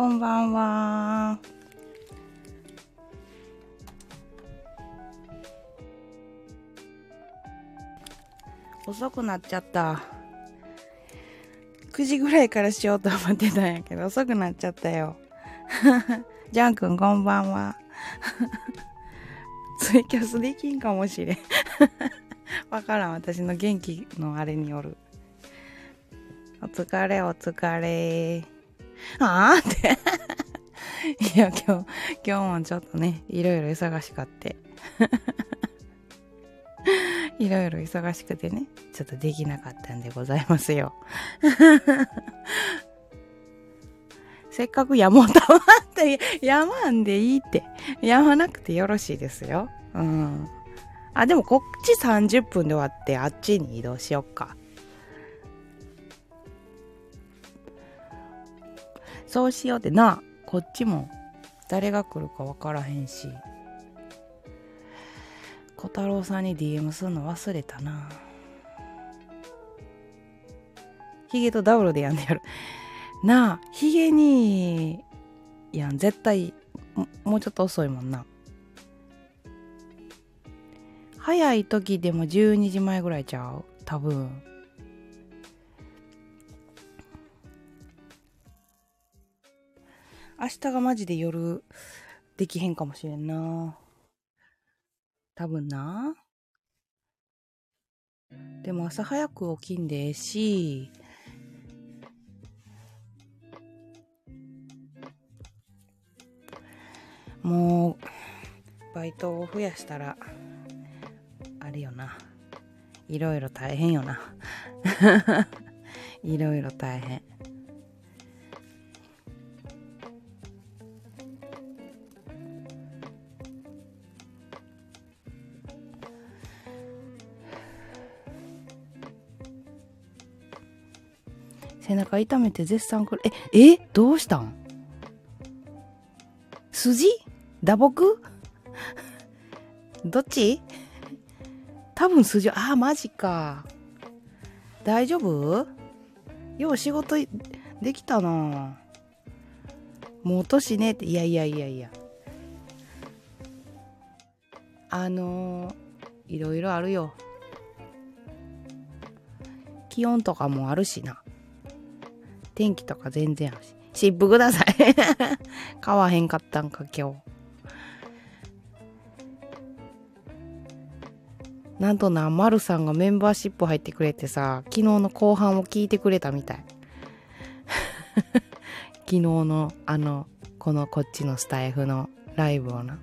こんばんは。遅くなっちゃった。9時ぐらいからしようと思ってたんやけど、遅くなっちゃったよ。ジャン君こんばんは。ツイキャスできんかもしれん。わからん、私の元気のあれによる。お疲れ、お疲れ。ああって。いや、今日、今日もちょっとね、いろいろ忙しかって。いろいろ忙しくてね、ちょっとできなかったんでございますよ。せっかく山をたまって、山んでいいって。山なくてよろしいですよ。うん。あ、でもこっち30分で終わって、あっちに移動しよっか。そうしようってな、こっちも誰が来るかわからへんし。小太郎さんに DM するの忘れたな。ヒゲとダブルでやんでやる。なあ、ヒゲに、やん、絶対も、もうちょっと遅いもんな。早い時でも12時前ぐらいちゃう？多分。日がマジで夜できへんかもしれんな。多分な。でも朝早く起きんでええし、もう、バイトを増やしたら、あれよな。いろいろ大変よな。いろいろ大変。背中痛めて絶賛くる。え、え？どうしたん？筋？打撲？どっち？多分筋、ああ、マジか。大丈夫？よう仕事できたなもう年ねって、いやいやいやいや。あのー、いろいろあるよ。気温とかもあるしな。天気とか全然あるし。湿布ください。買わへんかったんか、今日。なんとな、まるさんがメンバーシップ入ってくれてさ、昨日の後半を聞いてくれたみたい。昨日の、あの、このこっちのスタイフのライブをな。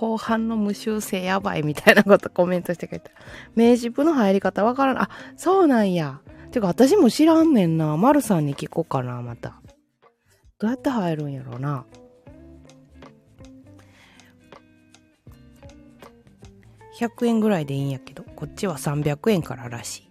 後半の無修正やばいみたいなことコメントしてくれた。名シップの入り方わからん。あ、そうなんや。てか私も知らんねんな。まるさんに聞こうかな、また。どうやって入るんやろな。100円ぐらいでいいんやけど、こっちは300円かららしい。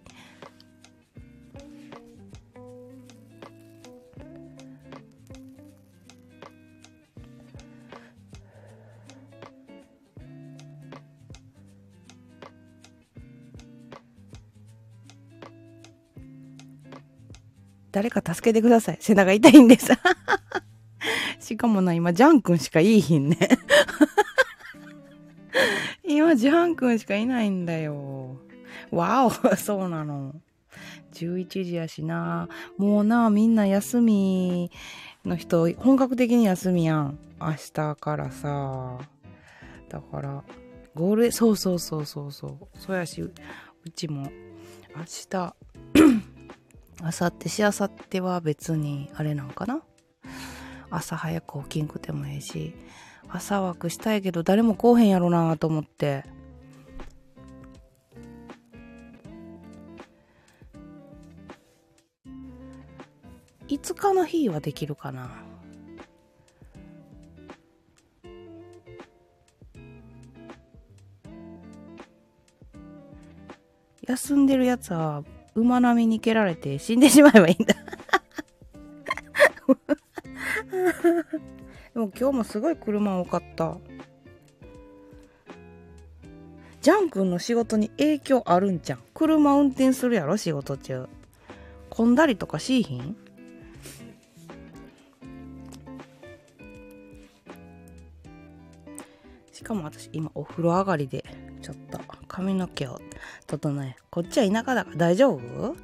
誰か助けてください。背中痛いんです。しかもな、今、ジャン君しかいいひんね。今、ジャン君しかいないんだよ。わお、そうなの。11時やしな。もうな、みんな休みの人、本格的に休みやん。明日からさ。だから、ゴールデン、そうそうそうそうそう。そうやし、うちも、明日、あさってしあさっては別にあれなんかな？朝早く起きんくてもええし朝枠したいけど誰も来おへんやろなと思って。5日の日はできるかな？休んでるやつは馬並みに蹴られて死んでしまえばいいんだ。でも今日もすごい車多かった。ジャン君の仕事に影響あるんじゃん。車運転するやろ仕事中。混んだりとかしいひん？しかも私今お風呂上がりでょっと髪の毛を整えこっちは田舎だから大丈夫？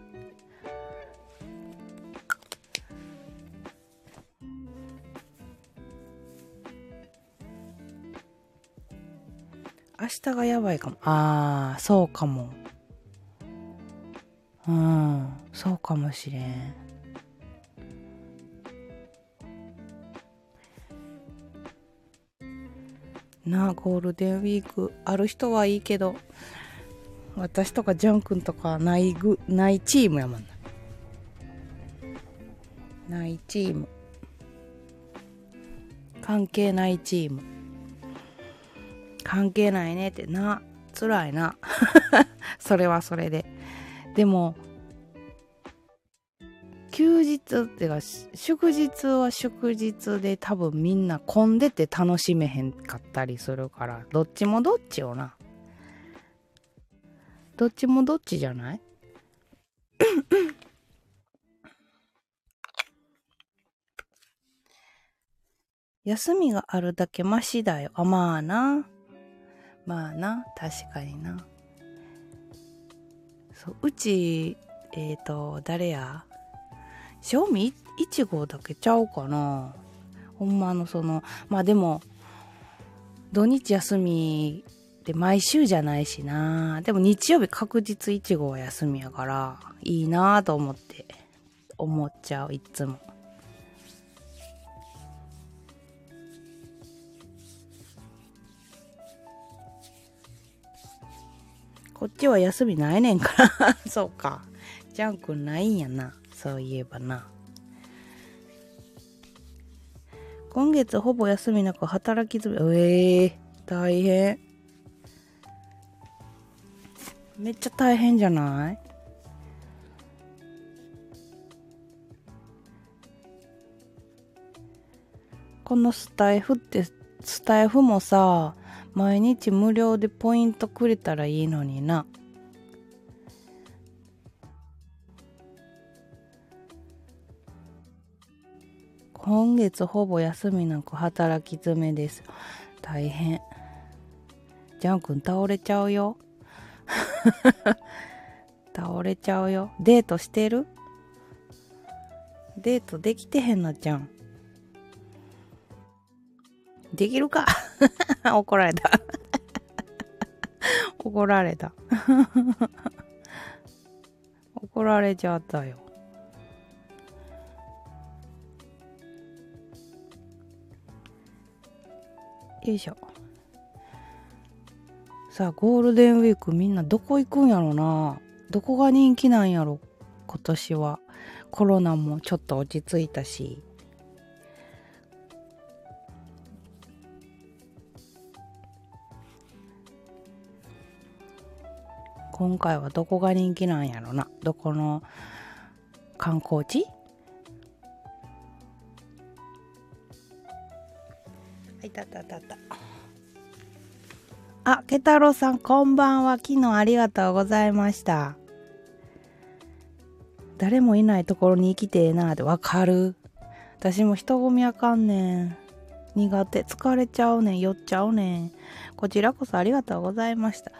明日がやばいかも。ああそうかも。うんそうかもしれん。なあゴールデンウィークある人はいいけど私とかジャン君とかないぐないチームやもんな。ないチーム。関係ないチーム。関係ないねって。な辛いな。それはそれで。でも休日っていうか祝日は祝日で多分みんな混んでて楽しめへんかったりするからどっちもどっちよなどっちもどっちじゃない？休みがあるだけマシだよ。あ、まあな。まあな。確かにな。そう、うち、えっ、ー、と、誰や？賞味1号だけちゃうかなほんまのその、まあでも、土日休みで毎週じゃないしなでも日曜日確実1号は休みやから、いいなと思って、思っちゃう、いつも。こっちは休みないねんから そうか。ジャン君ないんやな。そういえばな。今月ほぼ休みなく働き詰め、ええー、大変。めっちゃ大変じゃない？このスタイフって、スタイフもさ、毎日無料でポイントくれたらいいのにな。今月ほぼ休みなく働き詰めです。大変。ジャン君倒れちゃうよ。倒れちゃうよ。デートしてる？デートできてへんのじゃん。できるか？怒られた 怒られた怒られちゃったよ。よいしょ。さあゴールデンウィークみんなどこ行くんやろな。どこが人気なんやろ今年は。コロナもちょっと落ち着いたし。今回はどこが人気なんやろな。どこの観光地？いたたたた。あ、ケタロウさん、こんばんは。昨日ありがとうございました。誰もいないところに生きてえなってわかる。私も人混みあかんねん。苦手。疲れちゃうねん。酔っちゃうねん。こちらこそありがとうございました。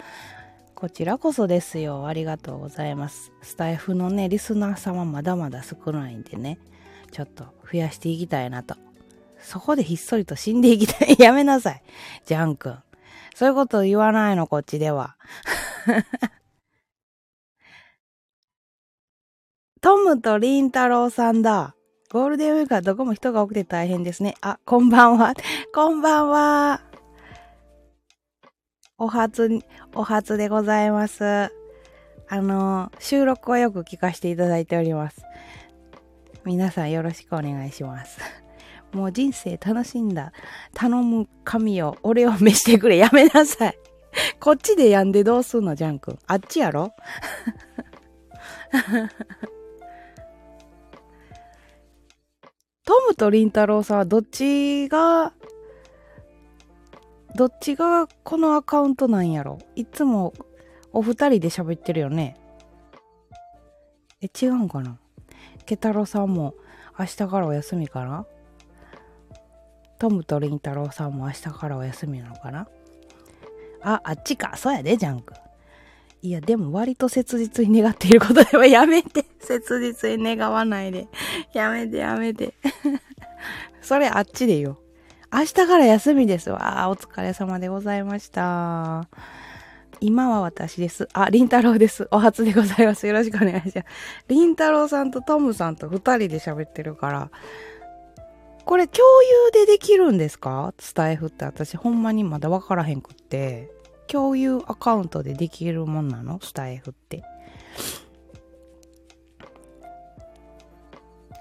こちらこそですよ。ありがとうございます。スタイフのね、リスナー様まだまだ少ないんでね、ちょっと増やしていきたいなとそこでひっそりと死んでいきたい。やめなさい。ジャン君。そういうこと言わないの、こっちでは。トムとリンタロウさんだ。ゴールデンウィークはどこも人が多くて大変ですね。あ、こんばんは。こんばんは。お初に、お初でございます。あの、収録はよく聞かせていただいております。皆さんよろしくお願いします。もう人生楽しんだ。頼む神よ、俺を召してくれ。やめなさい。こっちでやんでどうすんの、ジャン君。あっちやろ？トムとリンタロウさんはどっちが、どっちがこのアカウントなんやろ？いつもお二人で喋ってるよね。え、違うんかな？ケタロウさんも明日からお休みかなトムとリンタロウさんも明日からお休みなのかな？あ、あっちか。そうやで、ジャンク。いや、でも割と切実に願っていることでは やめて。切実に願わないで。やめて、やめて。それあっちでよ。明日から休みですわ。お疲れ様でございました。今は私です。あ、りんたろうです。お初でございます。よろしくお願いします。りんたろうさんとトムさんと二人で喋ってるから、これ共有でできるんですか？スタイフって私ほんまにまだわからへんくって。共有アカウントでできるもんなの？スタイフって。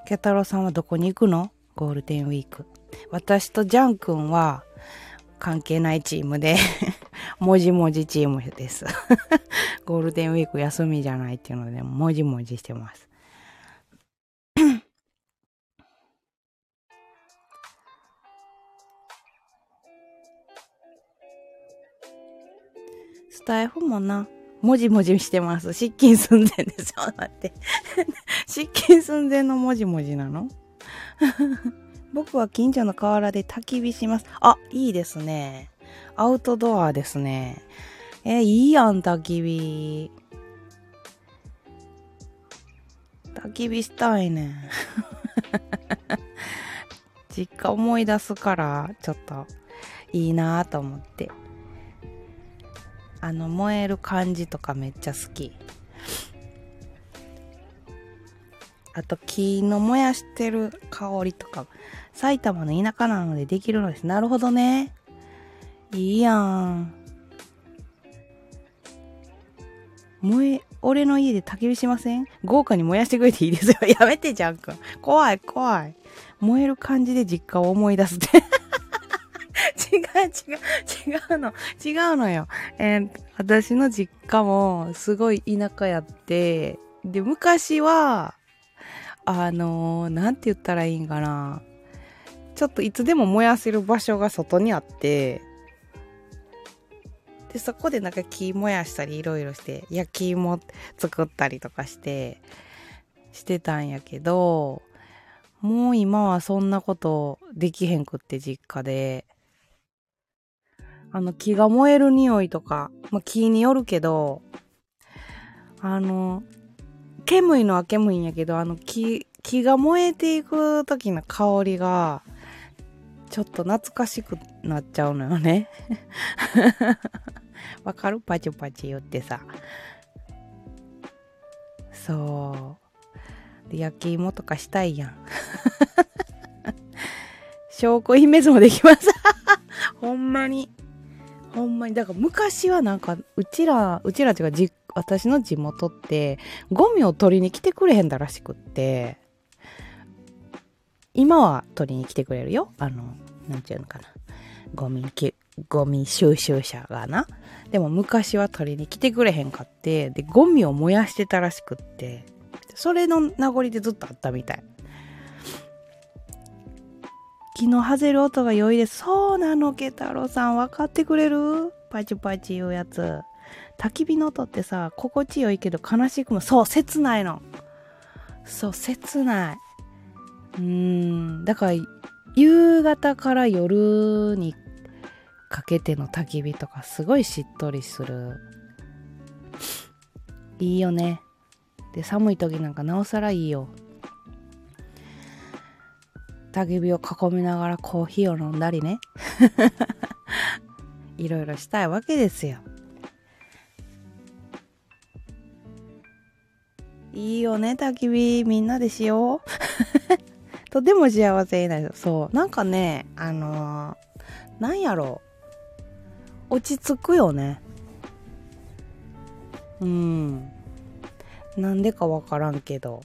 ケタロウさんはどこに行くの？ゴールデンウィーク。私とジャン君は関係ないチームで もじもじチームです ゴールデンウィーク休みじゃないっていうので、もじもじしてますスタイフもな、もじもじしてます。失禁寸前ですよ。待って。失禁寸前のもじもじなの？僕は近所の河原で焚き火します。あ、いいですね。アウトドアですね。えいいやん、焚き火。焚き火したいね。実家思い出すから、ちょっといいなぁと思って。あの、燃える感じとかめっちゃ好き。あと、木の燃やしてる香りとか、埼玉の田舎なのでできるのです。なるほどね。いいやん。燃え、俺の家で焚き火しません？豪華に燃やしてくれていいですよ。やめてじゃんか。怖い、怖い。燃える感じで実家を思い出すって。違う違う、違うの、違うのよ。えー、私の実家もすごい田舎やって、で、昔は、あのー、なんて言ったらいいんかな。ちょっといつでも燃やせる場所が外にあって、で、そこでなんか木燃やしたりいろいろして、焼き芋作ったりとかして、してたんやけど、もう今はそんなことできへんくって実家で、あの木が燃える匂いとか、まあ、木によるけど、あの、煙のは煙んやけど、あの木、木が燃えていく時の香りが、ちょっと懐かしくなっちゃうのよね。わかる？パチパチ言ってさ。そう。で、焼き芋とかしたいやん。証拠隠滅もできます。ほんまに。ほんまに。だから昔はなんか、うちら、うちらっていうかじ、私の地元って、ゴミを取りに来てくれへんだらしくって、今は取りに来てくれるよ。あの、なんちゅうのかな。ゴミ、ゴミ収集車がな。でも昔は取りに来てくれへんかって、で、ゴミを燃やしてたらしくって、それの名残でずっとあったみたい。気の外れる音が良いです。そうなの、ケタロさん。分かってくれる？パチパチ言うやつ。焚き火の音ってさ、心地よいけど悲しくも、そう、切ないの。そう、切ない。うーん、だから、夕方から夜にかけての焚き火とかすごいしっとりする。いいよね。で、寒い時なんかなおさらいいよ。焚き火を囲みながらコーヒーを飲んだりね。いろいろしたいわけですよ。いいよね、焚き火。みんなでしよう。とても幸せになる。そう。なんかね、あのー、なんやろう。落ち着くよね。うん。なんでかわからんけど。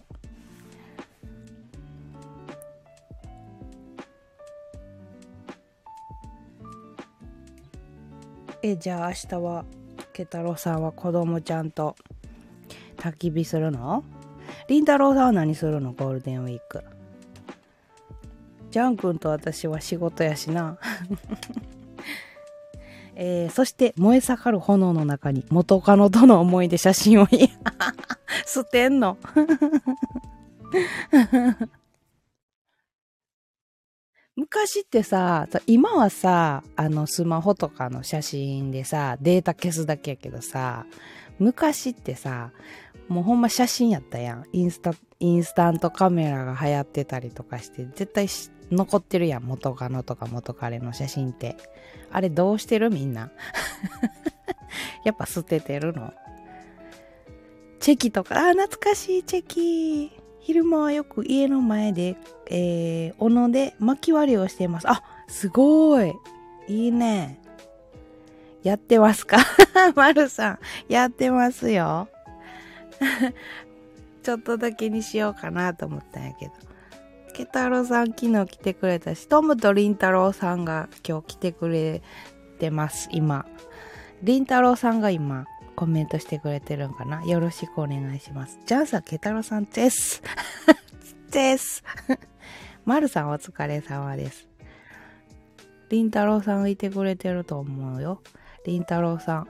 え、じゃあ明日は、ケタロウさんは子供ちゃんと焚き火するの？りんたろうさんは何するの？ゴールデンウィーク。ジャン君と私は仕事やしな。えー、そして燃え盛る炎の中に元カノとの思い出写真を 捨てんの 昔ってさ、今はさ、あのスマホとかの写真でさ、データ消すだけやけどさ、昔ってさ、もうほんま写真やったやん。インスタ、インスタントカメラが流行ってたりとかして、絶対残ってるやん。元カノとか元彼の写真って。あれどうしてるみんな？やっぱ捨ててるのチェキとか、あ、懐かしいチェキ。昼間はよく家の前で、えー、斧で巻き割りをしています。あ、すごい。いいね。やってますか？まるさん、やってますよ。ちょっとだけにしようかなと思ったんやけど。ケタロさん昨日来てくれたし、トムとリンタロウさんが今日来てくれてます、今。リンタロウさんが今、コメントしてくれてるんかな？よろしくお願いします。じゃあさ、ケタロさんです。です。マルさんお疲れ様です。リンタロウさんいてくれてると思うよ。りんたろうさん。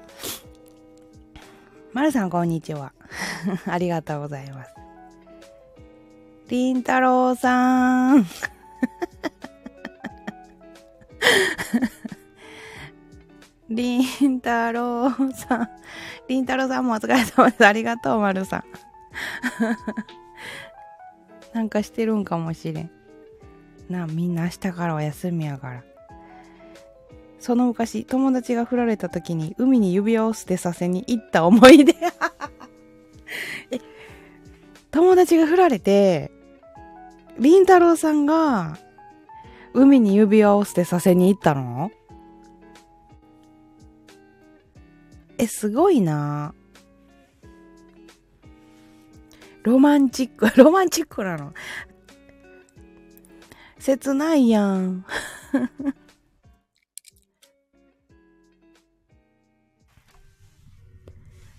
まるさん、こんにちは。ありがとうございます。りんたろうさん。りんたろうさん。りんたろうさんもお疲れ様です。ありがとう、まるさん。なんかしてるんかもしれん。なあ、みんな明日からお休みやから。その昔、友達が振られた時に海に指輪を捨てさせに行った思い出 え、友達が振られて、りんたろうさんが海に指輪を捨てさせに行ったの？え、すごいなロマンチック、ロマンチックなの？切ないやん。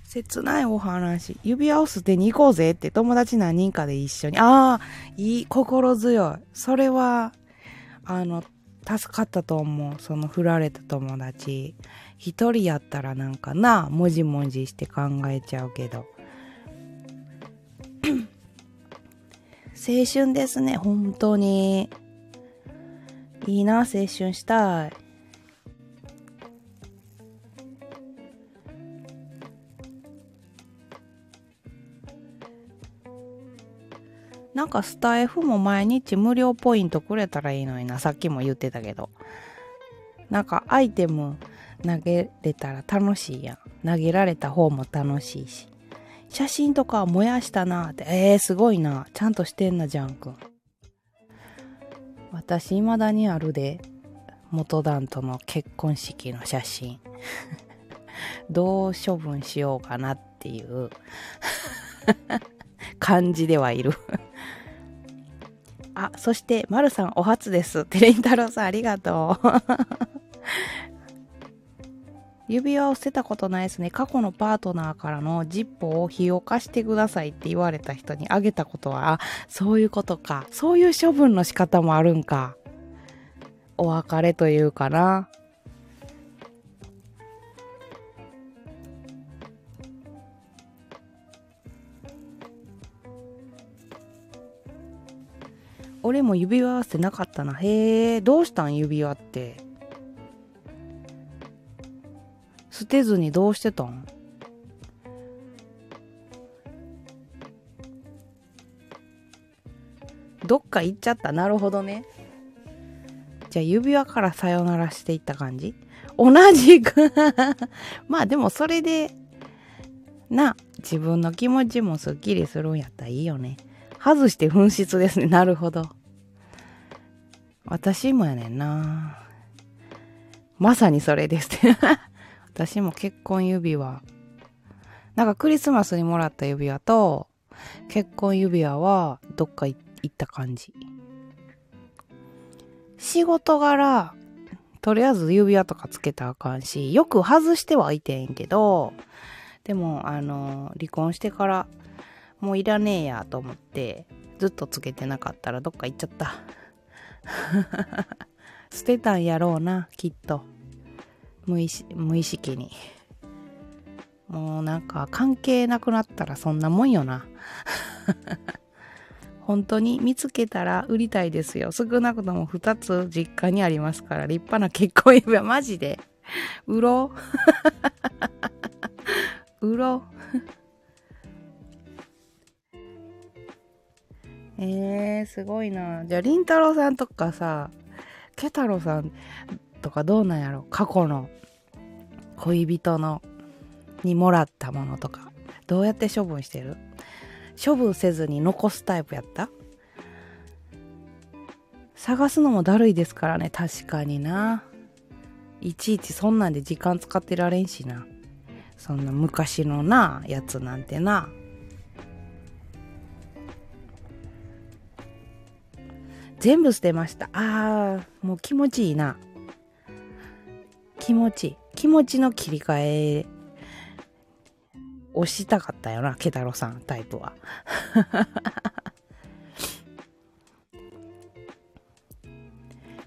切ないお話。指輪を捨てに行こうぜって友達何人かで一緒に。ああ、いい、心強い。それは、あの、助かったと思う。その振られた友達。一人やったらなんかな、もじもじして考えちゃうけど。青春ですね、本当に。いいな、青春したい。なんかスタイフも毎日無料ポイントくれたらいいのにな。さっきも言ってたけど。なんかアイテム投げれたら楽しいやん。投げられた方も楽しいし。写真とか燃やしたなって。えー、すごいな。ちゃんとしてんな、ジャン君。私、未だにあるで。元旦との結婚式の写真。どう処分しようかなっていう 感じではいるあ、そして、まるさんお初です。てれんたろうさんありがとう。指輪を捨てたことないですね。過去のパートナーからのジッポを火を貸してくださいって言われた人にあげたことは、あ、そういうことか。そういう処分の仕方もあるんか。お別れというかな。俺も指輪合わせなかったな。へえ、どうしたん指輪って。捨てずにどうしてたん？どっか行っちゃった。なるほどね。じゃあ指輪からさよならしていった感じ？同じく まあでもそれで、な、自分の気持ちもすっきりするんやったらいいよね。外して紛失ですね。なるほど。私もやねんな。まさにそれです私も結婚指輪。なんかクリスマスにもらった指輪と、結婚指輪はどっか行った感じ。仕事柄、とりあえず指輪とかつけたらあかんし、よく外してはいてんけど、でも、あの、離婚してからもういらねえやと思ってずっとつけてなかったらどっか行っちゃった 捨てたんやろうなきっと無意無意識にもうなんか関係なくなったらそんなもんよな 本当に見つけたら売りたいですよ。少なくとも2つ実家にありますから、立派な結婚指輪、マジで。売ろう 売ろうえー、すごいな。じゃあ、りんたろーさんとかさ、け太郎さんとかどうなんやろ。過去の恋人のにもらったものとか。どうやって処分してる？処分せずに残すタイプやった？探すのもだるいですからね。確かにな。いちいちそんなんで時間使ってられんしな。そんな昔のなやつなんてな。全部捨てました。あーもう気持ちいいな。気持ち気持ちの切り替え押したかったよな、ケタロさんタイプは。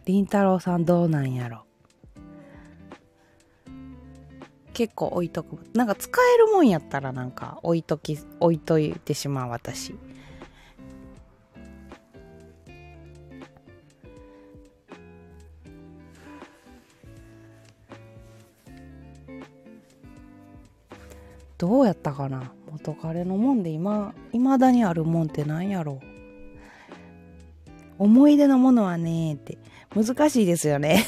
りんたろうさんどうなんやろ結構置いとく。なんか使えるもんやったらなんか置いとき、置いといてしまう私。どうやったかな？元彼のもんで今、未だにあるもんって何やろう？思い出のものはねって、難しいですよね。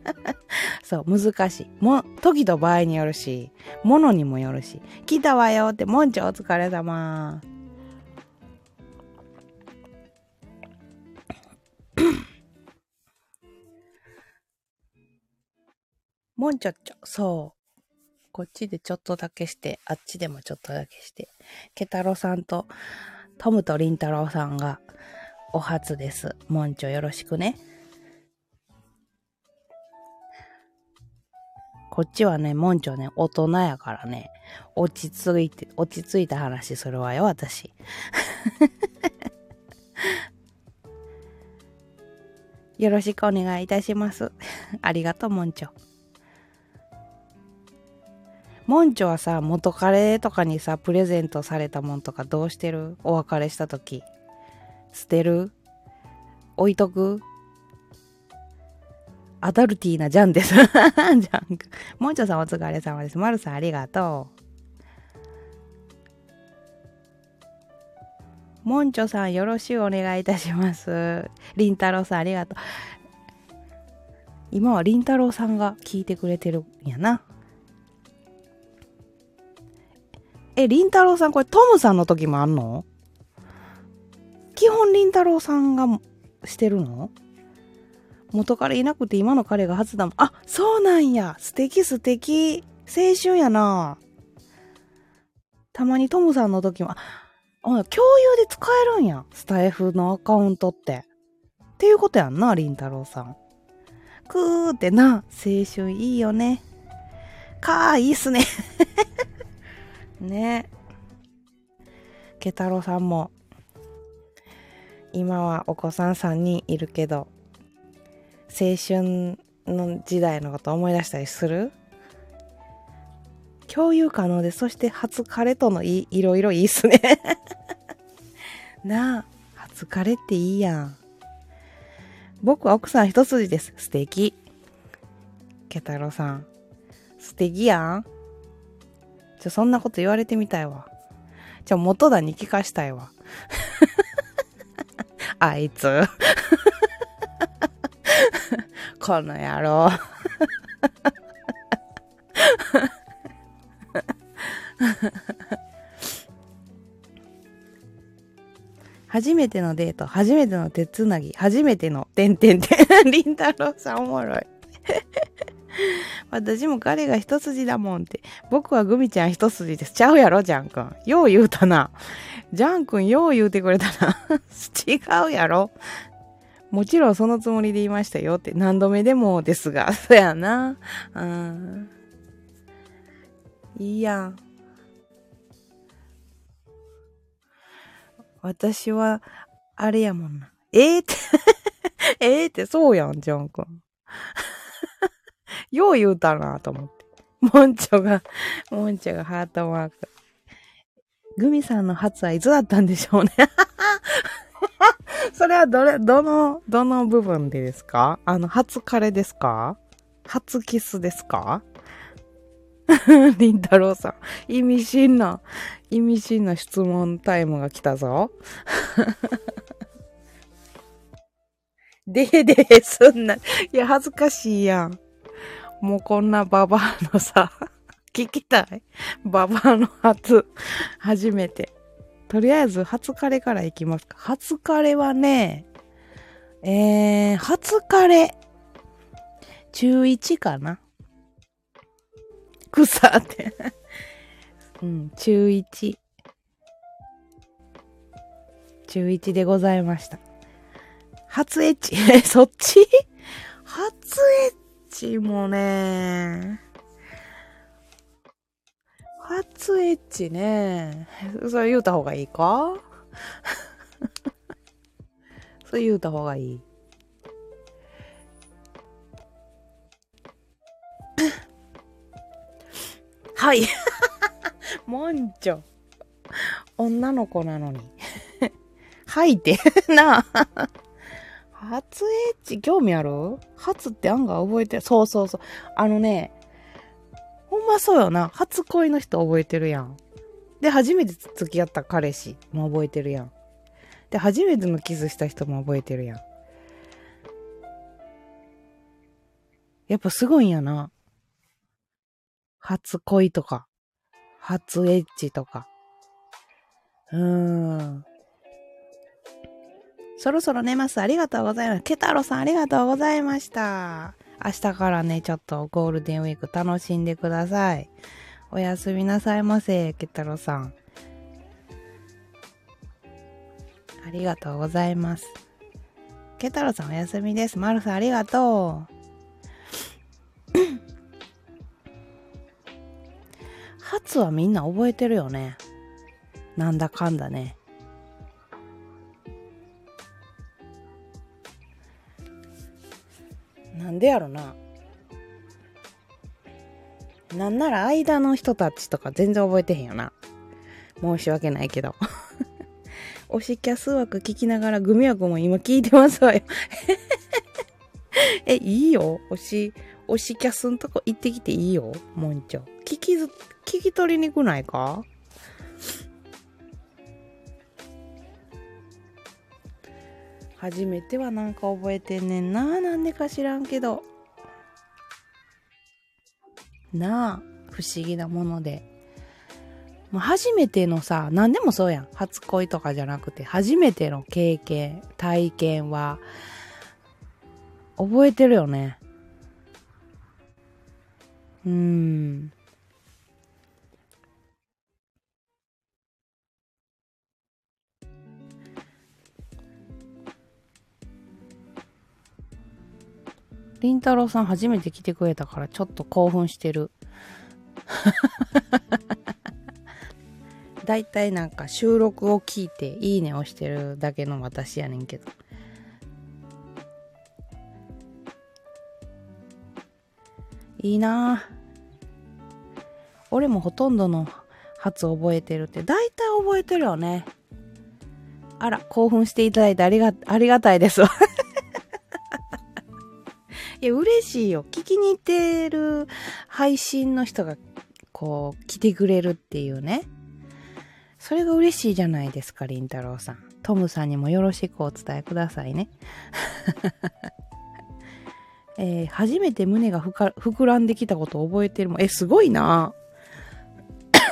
そう、難しい。も、時と場合によるし、ものにもよるし。来たわよって、もんちょお疲れ様。もんちょっちょ、そう。こっちでちょっとだけして、あっちでもちょっとだけして。ケタロさんと、トムとリンタロウさんが、お初です。もんちょよろしくね。こっちはね、もんちょね、大人やからね、落ち着いて、落ち着いた話するわよ、私。よろしくお願いいたします。ありがとう、もんちょ。モンチョはさ、元彼とかにさ、プレゼントされたもんとかどうしてる？お別れした時。捨てる？置いとく？アダルティーなジャンです。ジャンク。モンチョさんお疲れ様です。マルさんありがとう。モンチョさんよろしくお願いいたします。りんたろうさんありがとう。今はりんたろうさんが聞いてくれてるんやな。え、りんたろうさん、これトムさんの時もあんの？基本りんたろうさんがしてるの？元彼いなくて今の彼が初だもん。あ、そうなんや。素敵素敵。青春やな。たまにトムさんの時も、あ、共有で使えるんや。スタイフのアカウントって。っていうことやんな、りんたろうさん。くーってな、青春いいよね。かー、いいっすね。ね。ケタロさんも今はお子さん3人いるけど青春の時代のこと思い出したりする？共有可能でそして初彼とのいいろいろいいっすね。なあ初彼っていいやん。僕は奥さん一筋です。素敵。ケタロさん。素敵やん。じゃ、そんなこと言われてみたいわ。じゃ、元田に聞かしたいわ。あいつ。この野郎。初めてのデート、初めての手つなぎ、初めての、てんてんてん。りんたろうさんおもろい。私も彼が一筋だもんって。僕はグミちゃん一筋です。ちゃうやろ、ジャン君。よう言うたな。ジャン君よう言うてくれたな。違うやろ。もちろんそのつもりで言いましたよって。何度目でもですが。そやな。うん。いいやん。私は、あれやもんな。ええー、ってええってそうやん、ジャン君。よう言うたなと思って。モンチョが、モンチョがハートマーク。グミさんの初はいつだったんでしょうね。それはどれ、どの、どの部分でですか？あの、初彼ですか？初キスですか？りんたろうさん。意味深な、意味深な質問タイムが来たぞ。でーでーすんな。いや、恥ずかしいやん。もうこんなババアのさ、聞きたい？ババアの初、初めて。とりあえず、初カレからいきますか。初カレはね、えー、初カレ、中1かな草って うん、中1。中1でございました。初エッチ え、そっち？初エッチもね、初エッチね。それ言うた方がいいか？それ言うた方がいい。はい。もんちょ。女の子なのに。はいって。なあ。初エッチ興味ある？初って案外覚えてる？そうそうそう。あのね、ほんまそうよな。初恋の人覚えてるやん。で、初めて付き合った彼氏も覚えてるやん。で、初めてのキスした人も覚えてるやん。やっぱすごいんやな。初恋とか、初エッチとか。うーん。そろそろ寝ます。ありがとうございます。ケタロさんありがとうございました。明日からね、ちょっとゴールデンウィーク楽しんでください。おやすみなさいませ、ケタロさん。ありがとうございます。ケタロさんおやすみです。マルさんありがとう。初はみんな覚えてるよね。なんだかんだね。なんでやろな。なんなら間の人たちとか全然覚えてへんよな。申し訳ないけど。推しキャス枠聞きながらグミ枠も今聞いてますわよ。え、いいよ。推し、推しキャスんとこ行ってきていいよ。もんちょ。聞きず、聞き取りにくないか？初めてはなんか覚えてんねんな。なんでか知らんけど。なあ、不思議なもので。もう初めてのさ、何でもそうやん。初恋とかじゃなくて、初めての経験、体験は、覚えてるよね。うん。りんたろうさん初めて来てくれたからちょっと興奮してる。だいたいなんか収録を聞いていいねをしてるだけの私やねんけど。いいな俺もほとんどの初覚えてるって、だいたい覚えてるよね。あら、興奮していただいてありが、ありがたいですわ。いや、嬉しいよ。聞きに行ってる配信の人が、こう、来てくれるっていうね。それが嬉しいじゃないですか、りんたろうさん。トムさんにもよろしくお伝えくださいね。えー、初めて胸が膨らんできたことを覚えてるもん。え、すごいな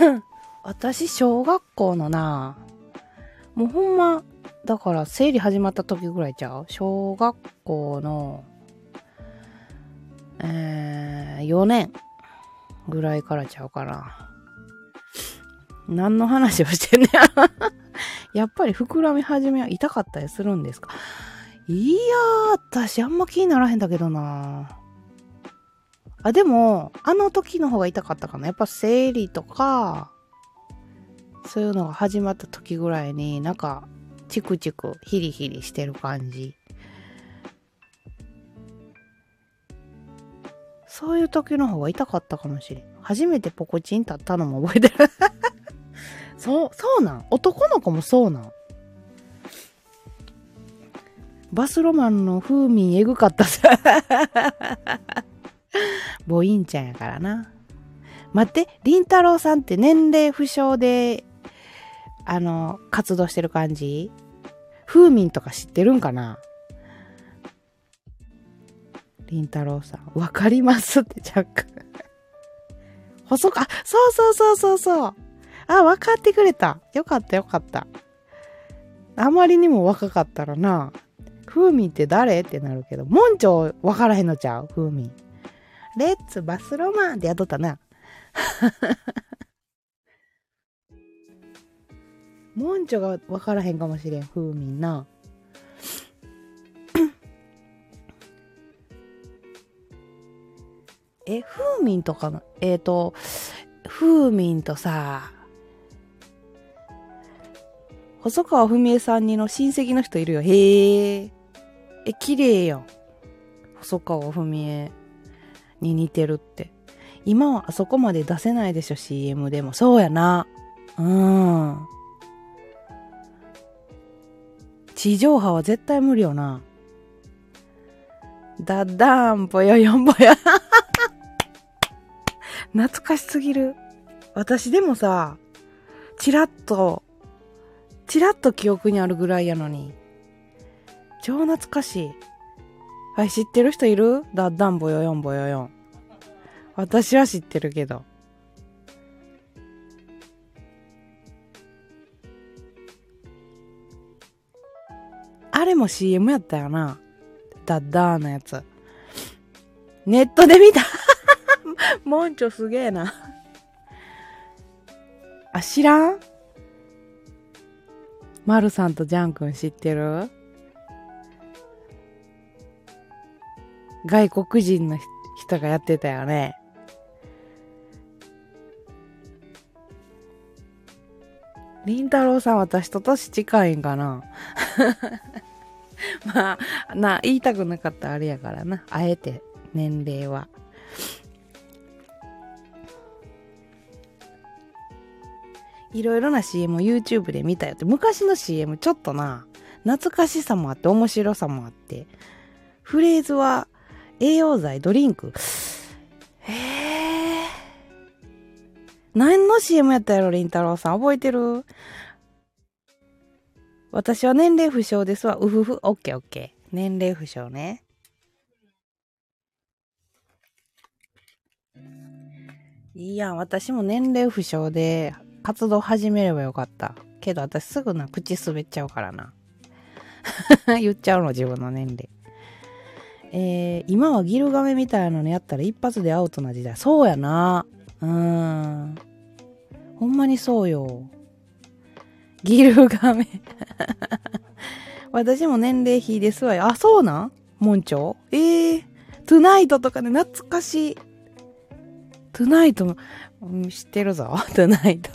私、小学校のなもうほんま、だから生理始まった時ぐらいちゃう？小学校のえー、4年ぐらいからちゃうかな。何の話をしてんねや。やっぱり膨らみ始めは痛かったりするんですか？いやー、私あんま気にならへんだけどなあ、でも、あの時の方が痛かったかな。やっぱ生理とか、そういうのが始まった時ぐらいになんか、チクチク、ヒリヒリしてる感じ。そういう時の方が痛かったかもしれん。初めてポコチン立ったのも覚えてる そう、そうなん？男の子もそうなん？バスロマンの風味えぐかったさ。ボインちゃんやからな。待って、りんたろーさんって年齢不詳で、あの、活動してる感じ？風味とか知ってるんかな？りんたろーさん。わかりますって若干 細か、そうそうそうそうそう。あ、わかってくれた。よかったよかった。あまりにも若かったらな、風味って誰ってなるけど、もんちょわからへんのちゃう？風味。レッツバスロマンってやっとったな。もんちょがわからへんかもしれん、風味な。え、風味とかの、えっ、ー、と、風味とさ、細川文江さんにの親戚の人いるよ。へえ。え、綺麗やん。細川文江に似てるって。今はあそこまで出せないでしょ、CM でも。そうやな。うん。地上波は絶対無理よな。ダッダーン、ぽよよんぼや。懐かしすぎる。私でもさ、チラッと、チラッと記憶にあるぐらいやのに。超懐かしい。はい、知ってる人いる？ダッダンボヨヨンボヨヨン。私は知ってるけど。あれも CM やったよな。ダッダーのやつ。ネットで見たモンチョすげえな。あ、知らん？マルさんとジャン君知ってる？外国人の人がやってたよね。りんたろーさん私と年近いんかな？まあ、な、言いたくなかったあれやからな。あえて、年齢は。いろいろな CM を YouTube で見たよって。昔の CM ちょっとな、懐かしさもあって面白さもあって。フレーズは栄養剤、ドリンク。へえ。何の CM やったやろ、りんたろーさん。覚えてる？私は年齢不詳ですわ。うふふ。オッケーオッケー。年齢不詳ね。いいやん。私も年齢不詳で活動始めればよかった。けど私すぐな、口滑っちゃうからな。言っちゃうの、自分の年齢。えー、今はギルガメみたいなのやったら一発でアウトな時代。そうやな。うーん。ほんまにそうよ。ギルガメ 私も年齢比ですわよ。あ、そうなん？モンチョええー、トゥナイトとかね、懐かしい。トゥナイトも、知ってるぞ。トゥナイト。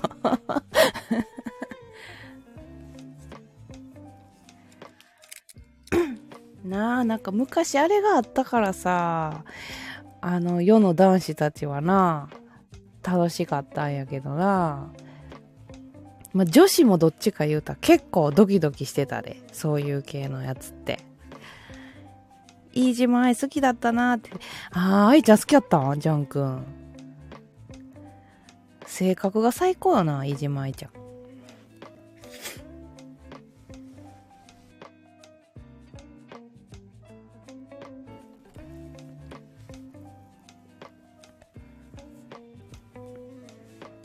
なあ、なんか昔あれがあったからさ、あの世の男子たちはな、楽しかったんやけどな。まあ、女子もどっちか言うたら結構ドキドキしてたで。そういう系のやつって。飯島愛好きだったなって。ああ、愛ちゃん好きやったんジャン君。性格が最高やな、飯島愛ちゃん。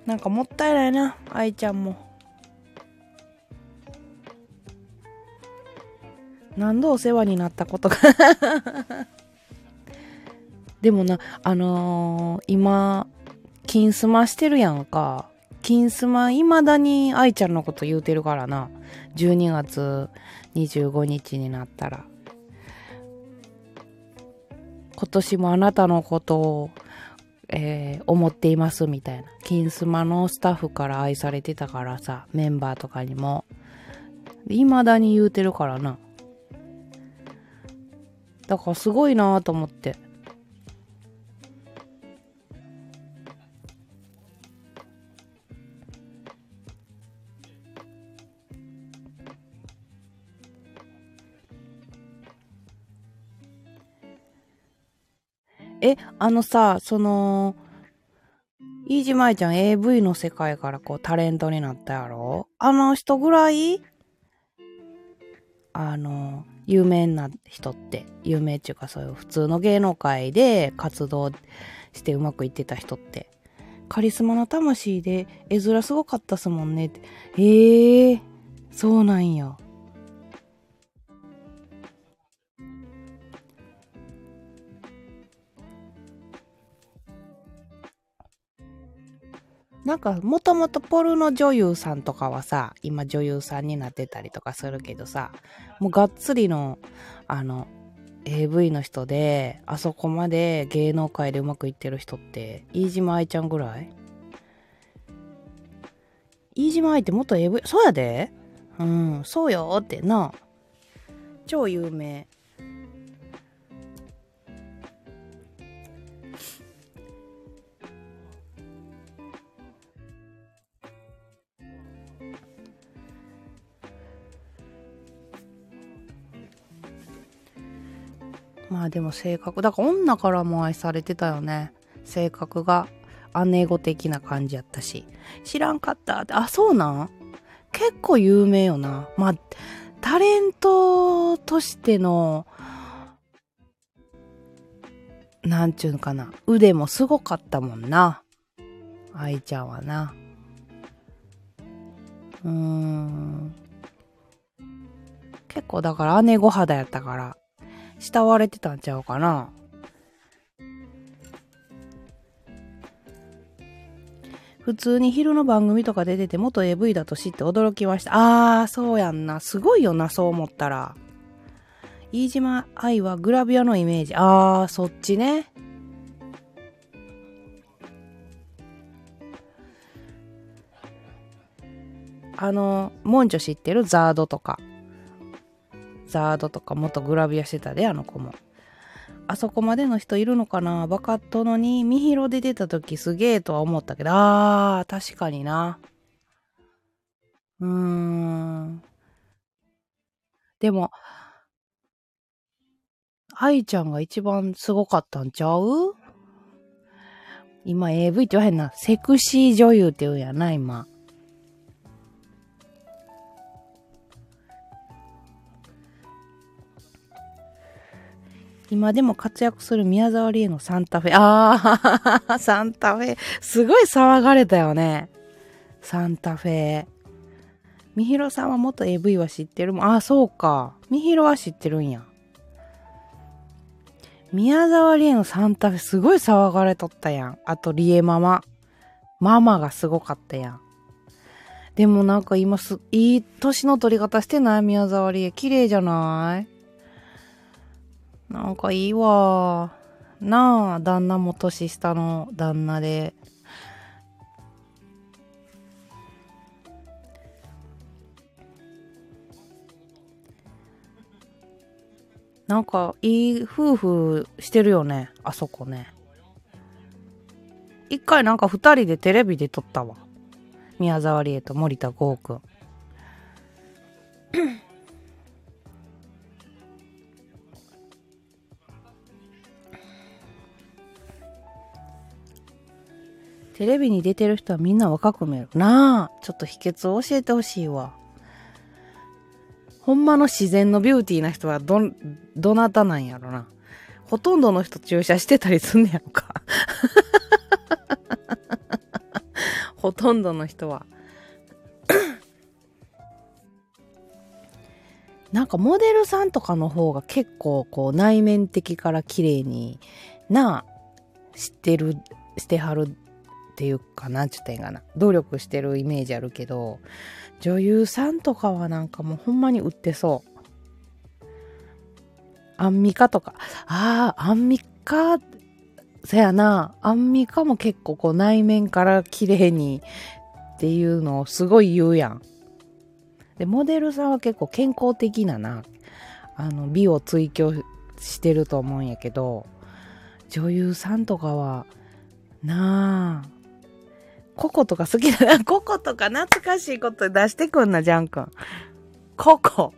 なんかもったいないな、愛ちゃんも。何度お世話になったことか でもな、あのー、今、金スマしてるやんか。金スマ未だに愛ちゃんのこと言うてるからな。12月25日になったら。今年もあなたのことをえー、思っていますみたいな。金スマのスタッフから愛されてたからさ、メンバーとかにも。未だに言うてるからな。だからすごいなと思って。え、あのさ、その、飯島愛ちゃん AV の世界からこうタレントになったやろ？あの人ぐらい？あの、有名な人って、有名っていうかそういう普通の芸能界で活動してうまくいってた人って、カリスマの魂で絵面すごかったっすもんねって。ええー、そうなんや。なんか、もともとポルノ女優さんとかはさ、今女優さんになってたりとかするけどさ、もうがっつりの、あの、AV の人で、あそこまで芸能界でうまくいってる人って、飯島愛ちゃんぐらい？飯島愛って元 AV、そうやでうん、そうよってな。超有名。まあでも性格、だから女からも愛されてたよね。性格が姉子的な感じやったし。知らんかったって、あ、そうなん？結構有名よな。まあ、タレントとしての、なんちゅうのかな。腕もすごかったもんな。愛ちゃんはな。うーん。結構だから姉御肌やったから、慕われてたんちゃうかな。普通に昼の番組とか出てて元 AV だと知って驚きました。あー、そうやんな。すごいよな、そう思ったら。飯島愛はグラビアのイメージ。あー、そっちね。あの、モンチョ知ってる？ザードとか。ザードとか元グラビアしてたで、あの子も。あそこまでの人いるのかな？バカットのに、ミヒロで出た時すげえとは思ったけど、あー、確かにな。うーん。でも、愛ちゃんが一番すごかったんちゃう？今 AV って言わへんな。セクシー女優って言うやな、今。今でも活躍する宮沢りえのサンタフェ。ああ、サンタフェ。すごい騒がれたよね。サンタフェ。みひろさんは元 AV は知ってるもん。ああ、そうか。みひろは知ってるんや。宮沢りえのサンタフェすごい騒がれとったやん。あと、りえママ。ママがすごかったやん。でもなんか今す、いい年の取り方してない？宮沢りえ。綺麗じゃない？なんかいいわ。なあ、旦那も年下の旦那で。なんかいい夫婦してるよね、あそこね。一回なんか二人でテレビで撮ったわ。宮沢りえと森田剛くん。テレビに出てる人はみんな若く見えるなあ。ちょっと秘訣を教えてほしいわ。ほんまの自然のビューティーな人はど、どなたなんやろな。ほとんどの人注射してたりすんねやろか。ほとんどの人は。なんかモデルさんとかの方が結構こう内面的から綺麗になあ、してる、してはるっていうかな、ちゅってんかな。努力してるイメージあるけど、女優さんとかはなんかもうほんまに売ってそう。アンミカとか。ああ、アンミカ、そやな。アンミカも結構こう内面から綺麗にっていうのをすごい言うやん。で、モデルさんは結構健康的なな、あの、美を追求してると思うんやけど、女優さんとかは、なあ、ココとか好きだな。ココとか懐かしいこと出してくんな、ジャン君。ココ。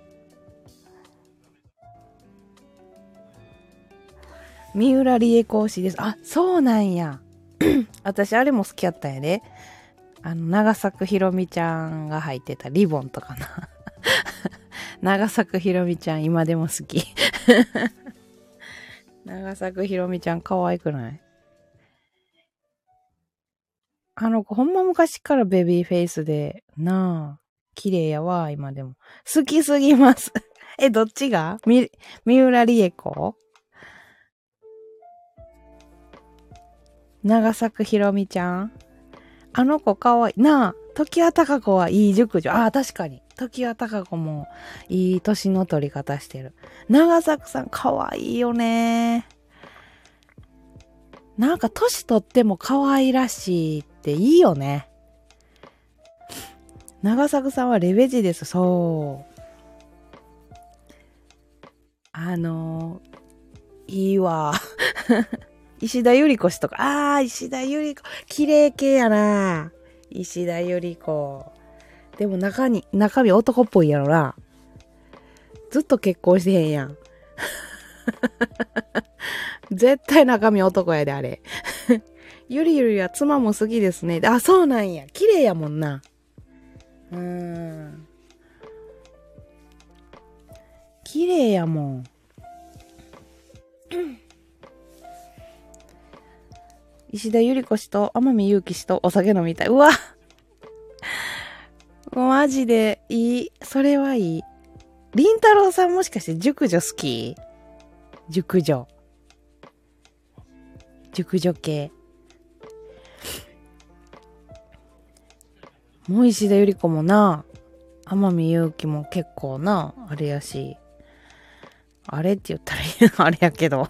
三浦理恵子推しです。あ、そうなんや。私、あれも好きやったんやで。あの、長作ひろみちゃんが入ってたリボンとかな。長作ひろみちゃん、今でも好き。長作ひろみちゃん、可愛くない？あの子、ほんま昔からベビーフェイスで、なあ、綺麗やわ、今でも。好きすぎます。え、どっちが？み、三浦理恵子？長作ひろみちゃん？あの子かわいい。なあ、時は高子はいい熟女。ああ、確かに。時は高子もいい年の取り方してる。長作さんかわいいよね。なんか年取っても可愛らしいっていいよね。長作さんはレベジです。そう。あのー、いいわ。石田ゆり子氏とか、あー、石田ゆり子、綺麗系やな。石田ゆり子。でも中に、中身男っぽいやろな。ずっと結婚してへんやん。絶対中身男やで、あれ。ゆりゆりは妻も好きですね。あ、そうなんや。綺麗やもんな。うーん。綺麗やもん。石田ゆり子氏と天海祐希氏とお酒飲みたい。うわマジでいい。それはいい。りんたろーさんもしかして熟女好き？熟女。熟女系。もう石田ゆり子もな、天海祐希も結構な、あれやし。あれって言ったらいい あれやけど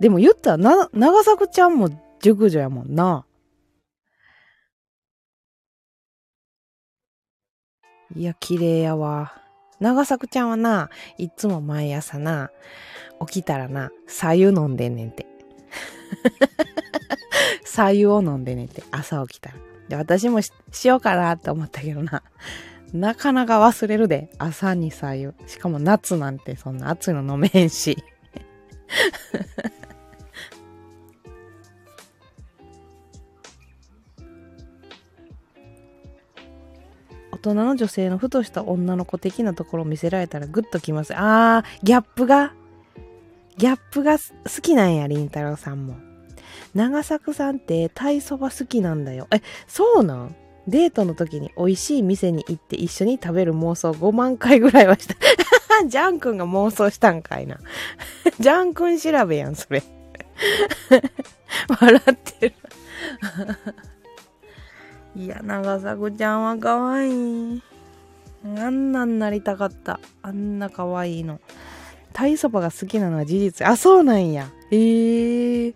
でも言ったらな、長作ちゃんも熟女やもんな。いや、綺麗やわ。長作ちゃんはな、いつも毎朝な、起きたらな、左右飲んでんねんて。左右を飲んでねんて、朝起きたら。で、私もしようかなって思ったけどな。なかなか忘れるで。朝に左右。しかも夏なんてそんな暑いの飲めんし。大人の女性のふとした女の子的なところを見せられたらグッときます。あー、ギャップが、ギャップが好きなんや、りんたろーさんも。長作さんってタイそば好きなんだよ。え、そうなん？デートの時に美味しい店に行って一緒に食べる妄想5万回ぐらいはした。ジャン君が妄想したんかいな。ジャン君調べやん、それ。笑ってる。いや、長作ちゃんは可愛い。あんなんなりたかった。あんな可愛いの。タイそばが好きなのは事実。あ、そうなんや。へえー。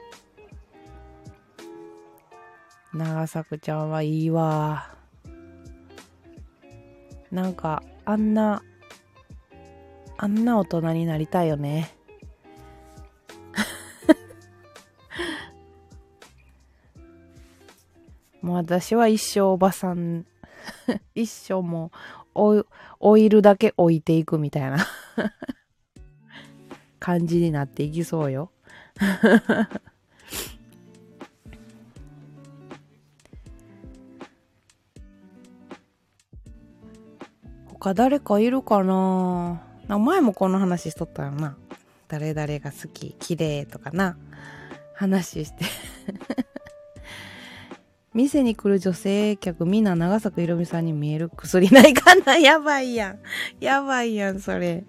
長作ちゃんはいいわ。なんか、あんな、あんな大人になりたいよね。もう私は一生おばさん、一生もうオイルだけ置いていくみたいな感じになっていきそうよ。他誰かいるかな？な前もこの話しとったよな。誰々が好き、綺麗とかな。話して 店に来る女性客みんな長作ひろみさんに見える薬ないかな？やばいやん。やばいやん、それ。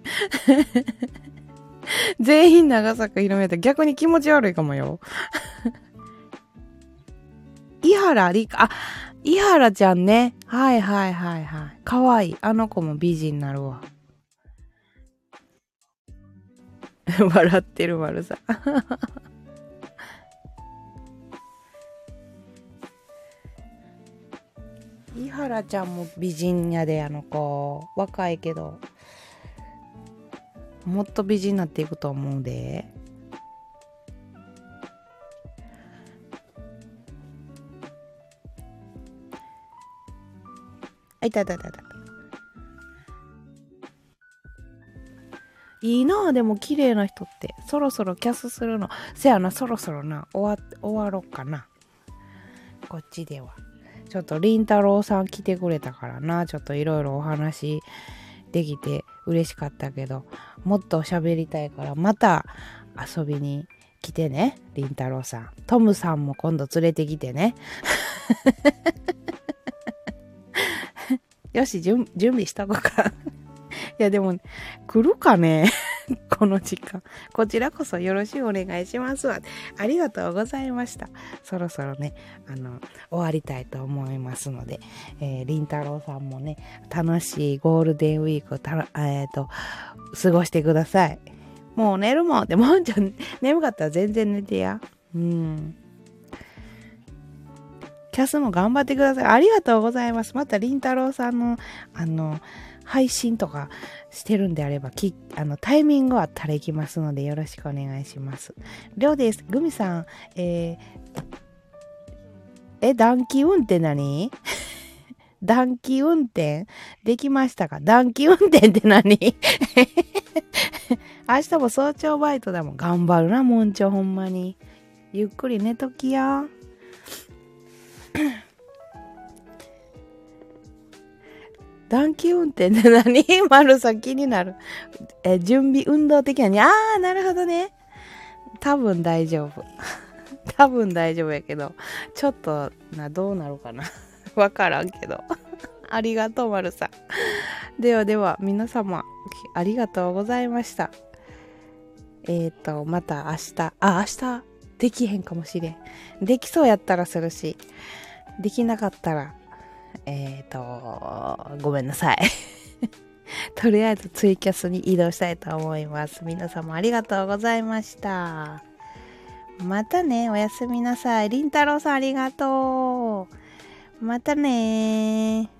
全員長作ひろみやったら逆に気持ち悪いかもよ。伊原りか、あ、伊原ちゃんね。はいはいはいはい。かわいい。あの子も美人になるわ。笑ってる丸さ。伊原ちゃんも美人やで、あの子。若いけど。もっと美人になっていくと思うで。あ、いたいたいたいた。いいなでも綺麗な人って。そろそろキャスするの。せやな、そろそろな、終わ、終わろっかな。こっちでは。ちょっと、りんたろうさん来てくれたからな。ちょっといろいろお話できて嬉しかったけど、もっと喋りたいから、また遊びに来てね。りんたろうさん。トムさんも今度連れてきてね。よし、準備しとこうか。いや、でも、来るかね？この時間。こちらこそよろしくお願いしますわ。ありがとうございました。そろそろね、あの、終わりたいと思いますので、えー、りんたろうさんもね、楽しいゴールデンウィークをたえっ、ー、と、過ごしてください。もう寝るもん。でも、じゃん眠かったら全然寝てや。うん。キャスも頑張ってください。ありがとうございます。また、りんたろうさんの、あの、配信とかしてるんであれば、きあのタイミングあったら行きますのでよろしくお願いします。りょうです。グミさん、えー、え、暖気運転何 暖気運転できましたか？暖気運転って何 明日も早朝バイトだもん。頑張るな、もんちょ、ほんまに。ゆっくり寝ときや。暖気運転って何？丸さん気になる。え、準備運動的なに。あー、なるほどね。多分大丈夫。多分大丈夫やけど、ちょっと、な、どうなるかな。わからんけど。ありがとう、丸さん。ではでは、皆様、ありがとうございました。えっ、ー、と、また明日、あ、明日、できへんかもしれん。できそうやったらするし、できなかったらえっ、ー、と、ごめんなさい。とりあえずツイキャスに移動したいと思います。皆様ありがとうございました。またね、おやすみなさい。りんたろうさんありがとう。またね